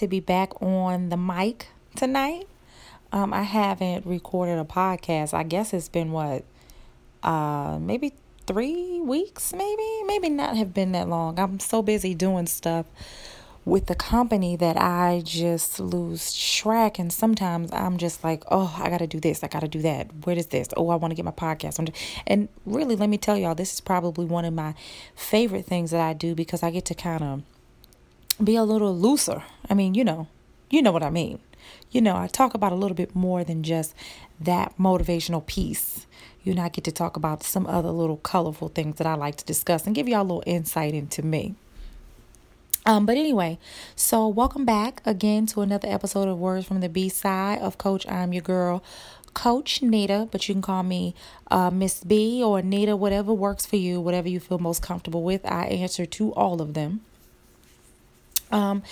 to be back on the mic tonight. Um, I haven't recorded a podcast. I guess it's been what, uh, maybe three weeks, maybe, maybe not have been that long. I'm so busy doing stuff with the company that I just lose track. And sometimes I'm just like, oh, I got to do this. I got to do that. Where is this? Oh, I want to get my podcast. And really, let me tell y'all, this is probably one of my favorite things that I do because I get to kind of be a little looser. I mean, you know, you know what I mean. You know, I talk about a little bit more than just that motivational piece. You know, I get to talk about some other little colorful things that I like to discuss and give y'all a little insight into me. Um, but anyway, so welcome back again to another episode of Words from the B side of Coach I'm Your Girl, Coach Nita, but you can call me uh, Miss B or Nita, whatever works for you, whatever you feel most comfortable with. I answer to all of them. Um,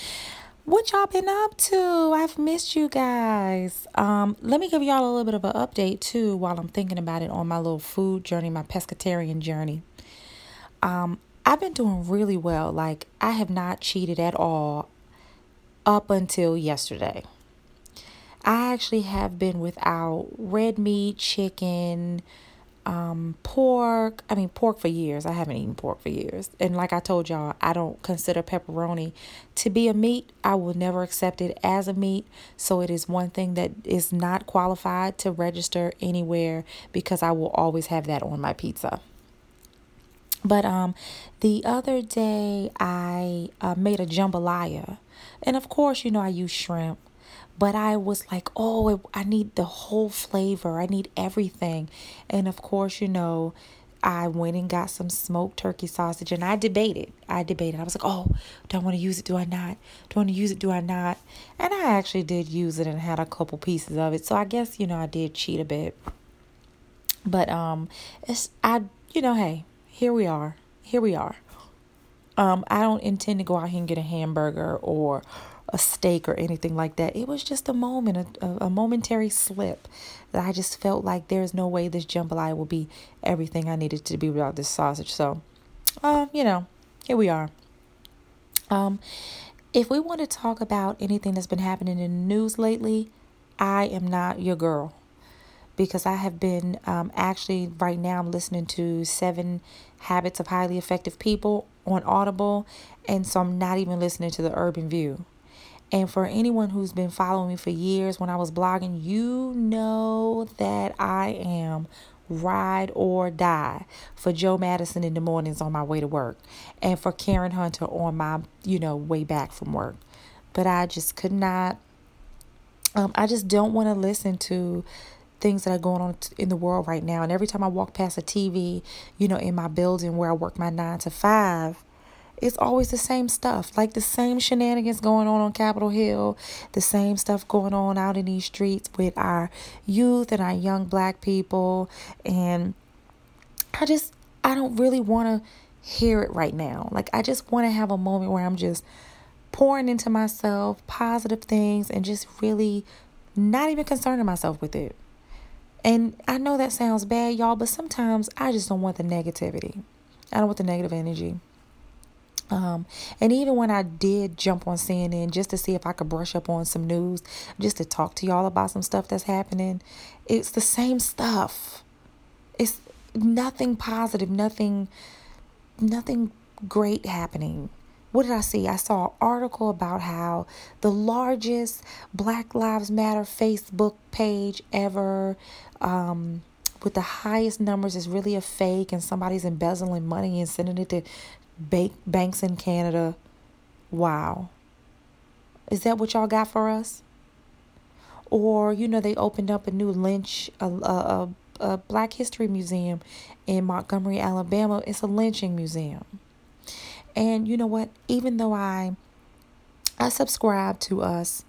what y'all been up to? I've missed you guys. Um, let me give y'all a little bit of an update too while I'm thinking about it on my little food journey, my pescatarian journey. Um, I've been doing really well. Like, I have not cheated at all up until yesterday. I actually have been without red meat, chicken, um, pork. I mean, pork for years. I haven't eaten pork for years. And like I told y'all, I don't consider pepperoni to be a meat. I will never accept it as a meat. So it is one thing that is not qualified to register anywhere because I will always have that on my pizza. But um, the other day I uh, made a jambalaya, and of course, you know I use shrimp. But I was like, oh, I need the whole flavor. I need everything. And of course, you know, I went and got some smoked turkey sausage and I debated. I debated. I was like, oh, do I want to use it? Do I not? Do I want to use it? Do I not? And I actually did use it and had a couple pieces of it. So I guess, you know, I did cheat a bit. But um it's I you know, hey, here we are. Here we are. Um, I don't intend to go out here and get a hamburger or a steak or anything like that. It was just a moment, a, a momentary slip that I just felt like there's no way this jambalaya will be everything I needed to be without this sausage. So, uh, you know, here we are. Um, if we want to talk about anything that's been happening in the news lately, I am not your girl because I have been um, actually right now I'm listening to Seven Habits of Highly Effective People on Audible, and so I'm not even listening to the Urban View. And for anyone who's been following me for years when I was blogging, you know that I am ride or die for Joe Madison in the mornings on my way to work and for Karen Hunter on my, you know, way back from work. But I just could not um, I just don't want to listen to things that are going on in the world right now. And every time I walk past a TV, you know, in my building where I work my nine to five, it's always the same stuff. Like the same shenanigans going on on Capitol Hill, the same stuff going on out in these streets with our youth and our young black people. And I just, I don't really want to hear it right now. Like, I just want to have a moment where I'm just pouring into myself positive things and just really not even concerning myself with it. And I know that sounds bad, y'all, but sometimes I just don't want the negativity. I don't want the negative energy. Um, and even when I did jump on CNN just to see if I could brush up on some news, just to talk to y'all about some stuff that's happening, it's the same stuff. It's nothing positive, nothing, nothing great happening what did I see? I saw an article about how the largest Black Lives Matter Facebook page ever, um, with the highest numbers, is really a fake, and somebody's embezzling money and sending it to ba- banks in Canada. Wow. Is that what y'all got for us? Or, you know, they opened up a new lynch, a, a, a Black History Museum in Montgomery, Alabama. It's a lynching museum. And you know what? Even though I I subscribe to us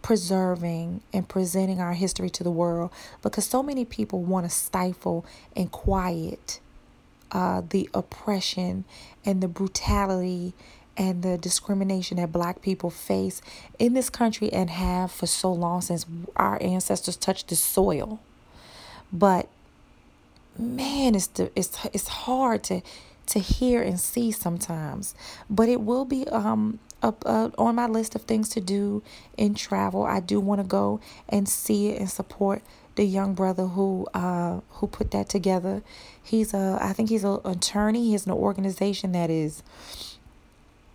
preserving and presenting our history to the world because so many people want to stifle and quiet uh, the oppression and the brutality and the discrimination that black people face in this country and have for so long since our ancestors touched the soil. But man, it's the, it's it's hard to to hear and see sometimes. But it will be um up uh, on my list of things to do in travel. I do want to go and see it and support the young brother who uh who put that together. He's a I think he's an attorney. He's an organization that is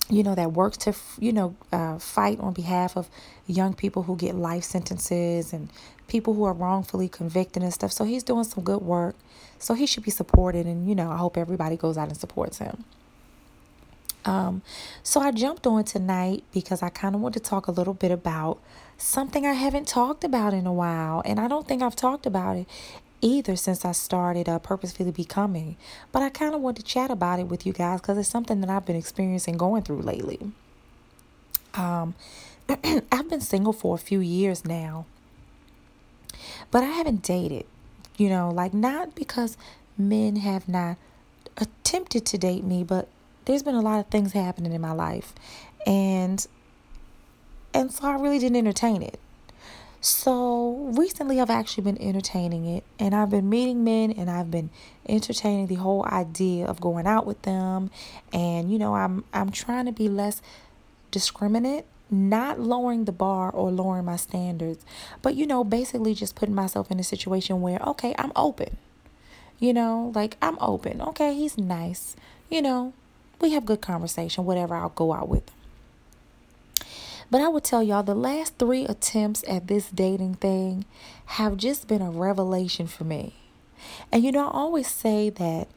you know that works to you know uh, fight on behalf of young people who get life sentences and people who are wrongfully convicted and stuff so he's doing some good work so he should be supported and you know i hope everybody goes out and supports him um, so I jumped on tonight because I kind of want to talk a little bit about something I haven't talked about in a while, and I don't think I've talked about it either since I started uh, Purposefully Becoming. But I kind of want to chat about it with you guys because it's something that I've been experiencing going through lately. Um, I've been single for a few years now, but I haven't dated. You know, like not because men have not attempted to date me, but there's been a lot of things happening in my life and and so I really didn't entertain it. So recently I've actually been entertaining it. And I've been meeting men and I've been entertaining the whole idea of going out with them. And you know I'm I'm trying to be less discriminate not lowering the bar or lowering my standards but you know basically just putting myself in a situation where okay I'm open. You know like I'm open. Okay he's nice. You know we have good conversation, whatever, I'll go out with them. But I would tell y'all the last three attempts at this dating thing have just been a revelation for me. And you know, I always say that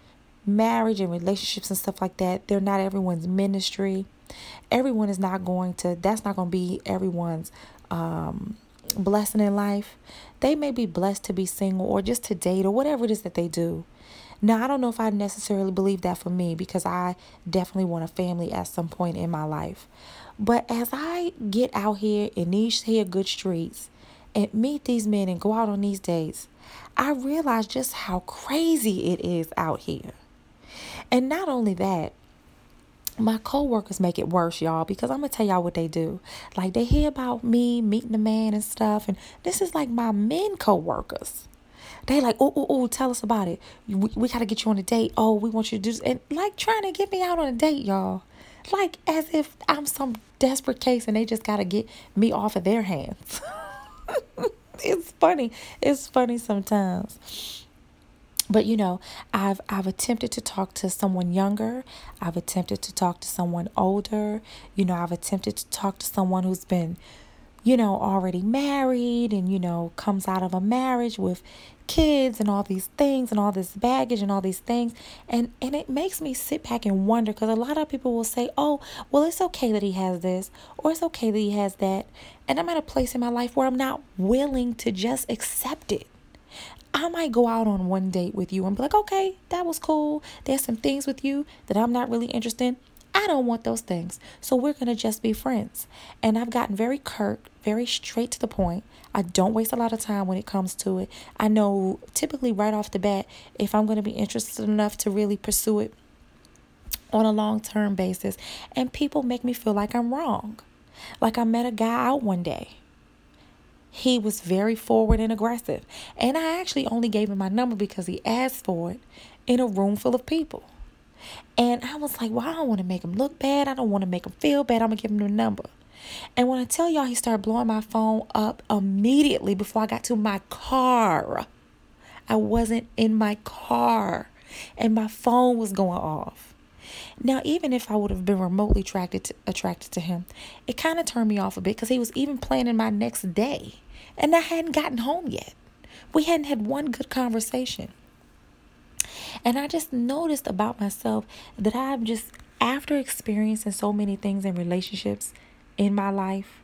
marriage and relationships and stuff like that, they're not everyone's ministry. Everyone is not going to, that's not going to be everyone's um, blessing in life. They may be blessed to be single or just to date or whatever it is that they do. Now, I don't know if I necessarily believe that for me because I definitely want a family at some point in my life. But as I get out here in these here good streets and meet these men and go out on these dates, I realize just how crazy it is out here. And not only that, my coworkers make it worse, y'all, because I'm gonna tell y'all what they do. Like they hear about me meeting the man and stuff, and this is like my men coworkers. They like, oh, oh, oh, tell us about it. We, we got to get you on a date. Oh, we want you to do this. And like trying to get me out on a date, y'all. Like as if I'm some desperate case and they just got to get me off of their hands. it's funny. It's funny sometimes. But you know, I've I've attempted to talk to someone younger. I've attempted to talk to someone older. You know, I've attempted to talk to someone who's been you know, already married and, you know, comes out of a marriage with kids and all these things and all this baggage and all these things. And, and it makes me sit back and wonder because a lot of people will say, oh, well, it's okay that he has this or it's okay that he has that. And I'm at a place in my life where I'm not willing to just accept it. I might go out on one date with you and be like, okay, that was cool. There's some things with you that I'm not really interested in. I don't want those things. So we're going to just be friends. And I've gotten very curt, very straight to the point. I don't waste a lot of time when it comes to it. I know typically right off the bat if I'm going to be interested enough to really pursue it on a long term basis. And people make me feel like I'm wrong. Like I met a guy out one day. He was very forward and aggressive. And I actually only gave him my number because he asked for it in a room full of people. And I was like, well, I don't want to make him look bad. I don't want to make him feel bad. I'm going to give him the number. And when I tell y'all, he started blowing my phone up immediately before I got to my car. I wasn't in my car and my phone was going off. Now, even if I would have been remotely attracted to, attracted to him, it kind of turned me off a bit because he was even planning my next day and I hadn't gotten home yet. We hadn't had one good conversation. And I just noticed about myself that I've just, after experiencing so many things in relationships in my life,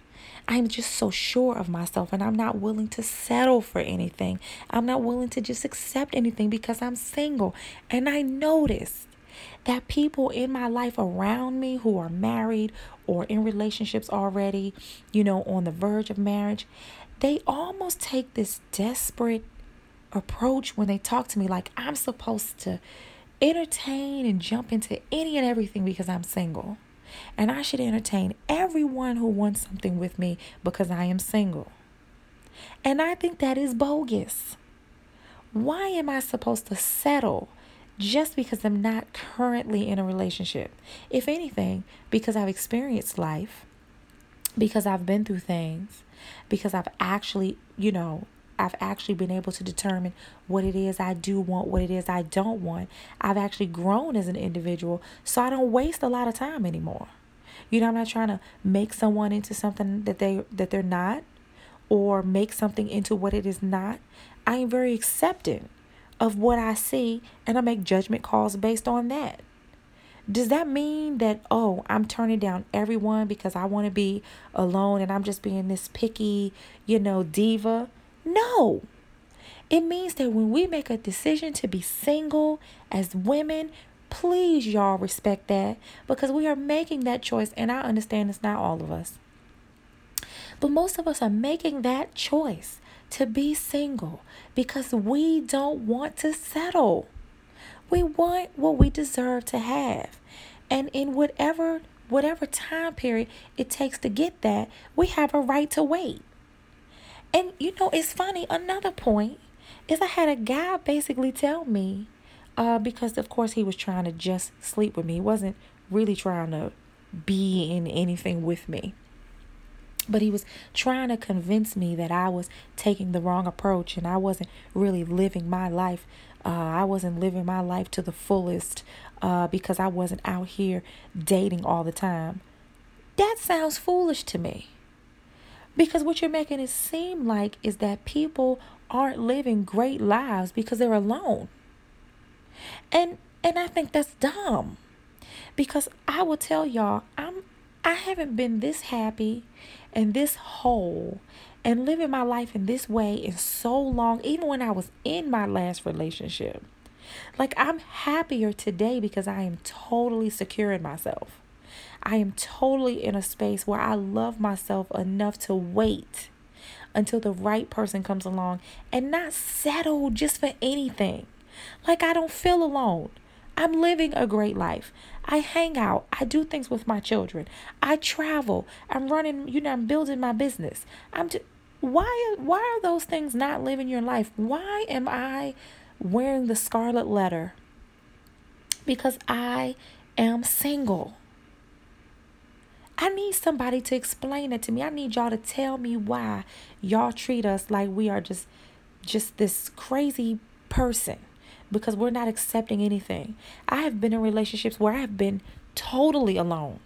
I'm just so sure of myself and I'm not willing to settle for anything. I'm not willing to just accept anything because I'm single. And I noticed that people in my life around me who are married or in relationships already, you know, on the verge of marriage, they almost take this desperate approach when they talk to me like I'm supposed to entertain and jump into any and everything because I'm single. And I should entertain everyone who wants something with me because I am single. And I think that is bogus. Why am I supposed to settle just because I'm not currently in a relationship. If anything, because I've experienced life, because I've been through things, because I've actually, you know, I've actually been able to determine what it is I do want, what it is I don't want. I've actually grown as an individual, so I don't waste a lot of time anymore. You know, I'm not trying to make someone into something that they that they're not or make something into what it is not. I am very accepting of what I see and I make judgment calls based on that. Does that mean that, oh, I'm turning down everyone because I want to be alone and I'm just being this picky, you know, diva? No. It means that when we make a decision to be single as women, please, y'all, respect that because we are making that choice. And I understand it's not all of us. But most of us are making that choice to be single because we don't want to settle. We want what we deserve to have. And in whatever whatever time period it takes to get that, we have a right to wait. And you know, it's funny, another point is I had a guy basically tell me, uh, because of course he was trying to just sleep with me. He wasn't really trying to be in anything with me. But he was trying to convince me that I was taking the wrong approach and I wasn't really living my life. Uh, I wasn't living my life to the fullest uh, because I wasn't out here dating all the time. That sounds foolish to me. Because what you're making it seem like is that people aren't living great lives because they're alone. And and I think that's dumb. Because I will tell y'all, I'm I haven't been this happy and this whole and living my life in this way in so long, even when I was in my last relationship. Like I'm happier today because I am totally secure in myself. I am totally in a space where I love myself enough to wait until the right person comes along and not settle just for anything. Like I don't feel alone. I'm living a great life. I hang out. I do things with my children. I travel. I'm running, you know, I'm building my business. I'm why why are those things not living your life? Why am I wearing the scarlet letter? Because I am single. I need somebody to explain it to me. I need y'all to tell me why y'all treat us like we are just just this crazy person because we're not accepting anything. I have been in relationships where I have been totally alone.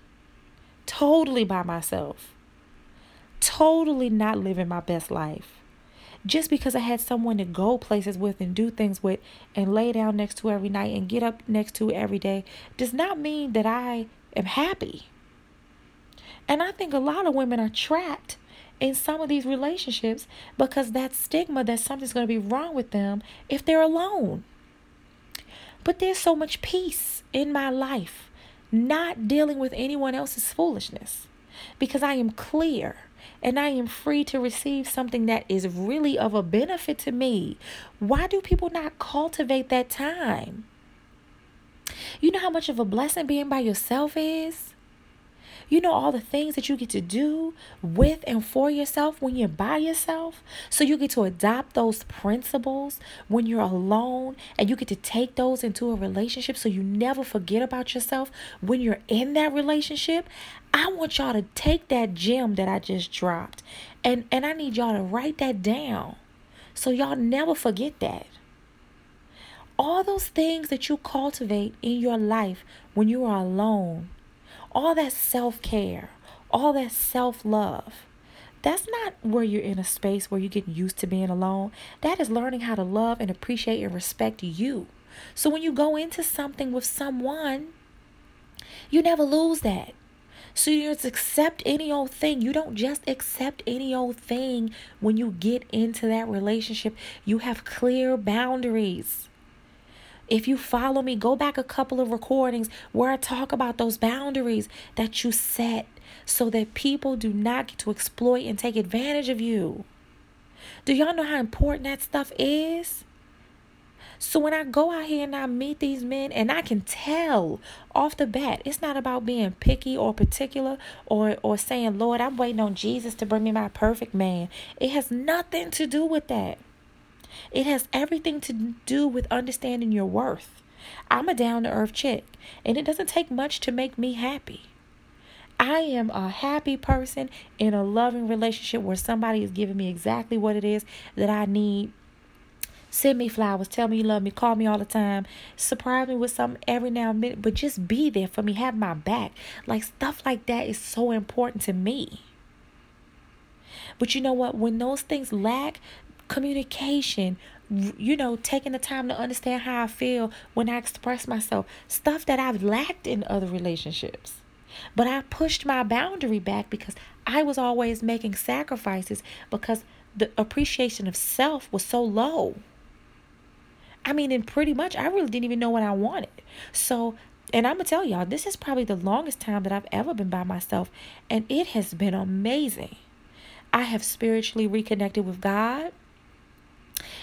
Totally by myself. Totally not living my best life. Just because I had someone to go places with and do things with and lay down next to every night and get up next to every day does not mean that I am happy. And I think a lot of women are trapped in some of these relationships because that stigma that something's going to be wrong with them if they're alone. But there's so much peace in my life not dealing with anyone else's foolishness because I am clear and I am free to receive something that is really of a benefit to me. Why do people not cultivate that time? You know how much of a blessing being by yourself is? You know all the things that you get to do with and for yourself when you're by yourself. So you get to adopt those principles when you're alone and you get to take those into a relationship so you never forget about yourself when you're in that relationship. I want y'all to take that gem that I just dropped and and I need y'all to write that down so y'all never forget that all those things that you cultivate in your life when you are alone all that self care, all that self love. That's not where you're in a space where you're getting used to being alone. That is learning how to love and appreciate and respect you. So when you go into something with someone, you never lose that. So you just accept any old thing. You don't just accept any old thing when you get into that relationship. You have clear boundaries. If you follow me, go back a couple of recordings where I talk about those boundaries that you set so that people do not get to exploit and take advantage of you. Do y'all know how important that stuff is? So when I go out here and I meet these men and I can tell off the bat, it's not about being picky or particular or or saying, "Lord, I'm waiting on Jesus to bring me my perfect man." It has nothing to do with that. It has everything to do with understanding your worth. I'm a down to earth chick, and it doesn't take much to make me happy. I am a happy person in a loving relationship where somebody is giving me exactly what it is that I need. Send me flowers, tell me you love me, call me all the time, surprise me with something every now and then, but just be there for me, have my back. Like stuff like that is so important to me. But you know what? When those things lack, communication, you know, taking the time to understand how I feel when I express myself, stuff that I've lacked in other relationships. But I pushed my boundary back because I was always making sacrifices because the appreciation of self was so low. I mean, and pretty much I really didn't even know what I wanted. So, and I'm going to tell y'all, this is probably the longest time that I've ever been by myself, and it has been amazing. I have spiritually reconnected with God.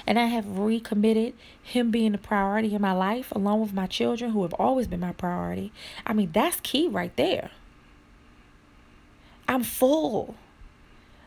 And I have recommitted Him being a priority in my life, along with my children, who have always been my priority. I mean, that's key right there. I'm full.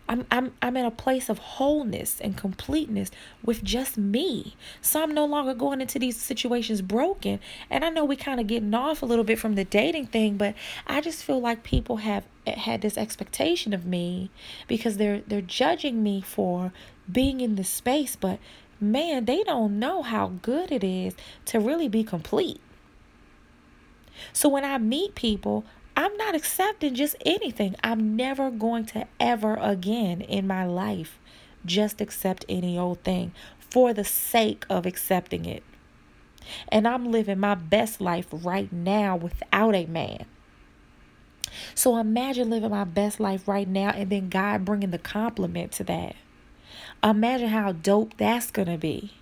I'm, I'm, I'm in a place of wholeness and completeness with just me. So I'm no longer going into these situations broken. And I know we kind of getting off a little bit from the dating thing, but I just feel like people have had this expectation of me because they're they're judging me for being in this space, but man, they don't know how good it is to really be complete. So when I meet people, I'm not accepting just anything. I'm never going to ever again in my life just accept any old thing for the sake of accepting it. And I'm living my best life right now without a man. So imagine living my best life right now and then God bringing the compliment to that. Imagine how dope that's going to be.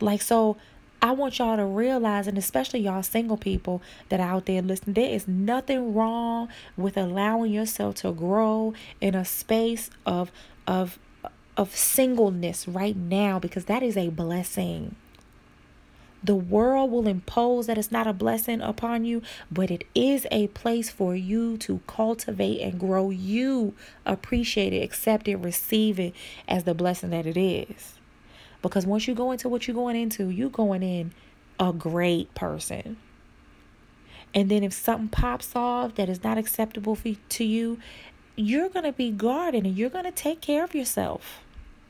Like, so I want y'all to realize, and especially y'all single people that are out there listening, there is nothing wrong with allowing yourself to grow in a space of of of singleness right now because that is a blessing. The world will impose that it's not a blessing upon you, but it is a place for you to cultivate and grow. You appreciate it, accept it, receive it as the blessing that it is. Because once you go into what you're going into, you're going in a great person. And then if something pops off that is not acceptable for, to you, you're going to be guarded and you're going to take care of yourself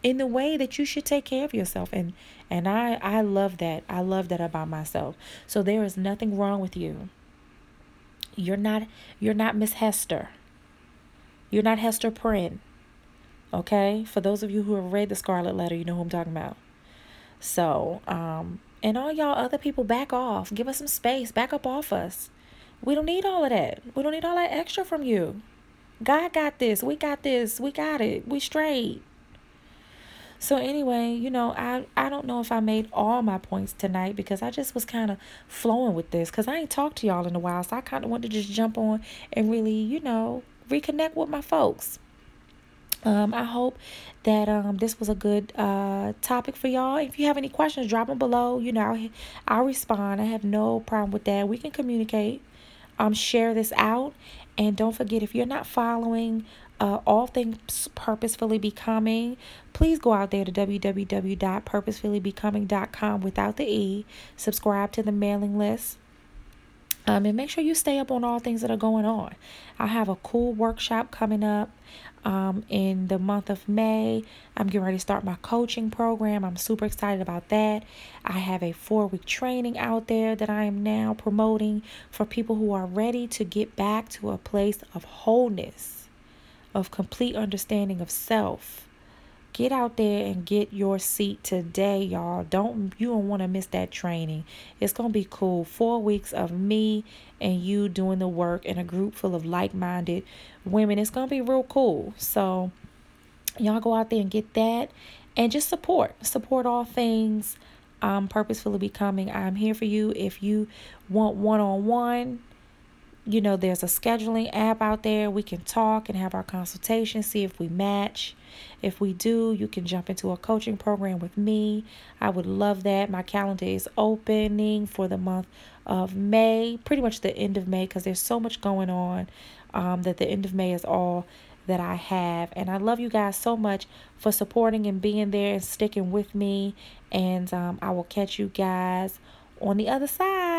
in the way that you should take care of yourself and and I I love that. I love that about myself. So there is nothing wrong with you. You're not you're not Miss Hester. You're not Hester Prynne. Okay? For those of you who have read the Scarlet Letter, you know who I'm talking about. So, um and all y'all other people back off. Give us some space. Back up off us. We don't need all of that. We don't need all that extra from you. God got this. We got this. We got it. We straight. So anyway, you know, I I don't know if I made all my points tonight because I just was kind of flowing with this because I ain't talked to y'all in a while, so I kind of wanted to just jump on and really, you know, reconnect with my folks. Um, I hope that um this was a good uh topic for y'all. If you have any questions, drop them below. You know, I'll, I'll respond. I have no problem with that. We can communicate. Um, share this out, and don't forget if you're not following uh, all things purposefully becoming please go out there to www.purposefully.becoming.com without the e subscribe to the mailing list um, and make sure you stay up on all things that are going on i have a cool workshop coming up um, in the month of May. I'm getting ready to start my coaching program. I'm super excited about that. I have a four week training out there that I am now promoting for people who are ready to get back to a place of wholeness of complete understanding of self. Get out there and get your seat today, y'all. Don't you don't want to miss that training. It's gonna be cool. Four weeks of me and you doing the work in a group full of like-minded women. It's gonna be real cool. So y'all go out there and get that and just support. Support all things um purposefully becoming. I'm here for you if you want one-on-one you know, there's a scheduling app out there. We can talk and have our consultation, see if we match. If we do, you can jump into a coaching program with me. I would love that. My calendar is opening for the month of May, pretty much the end of May, because there's so much going on um, that the end of May is all that I have. And I love you guys so much for supporting and being there and sticking with me. And um, I will catch you guys on the other side.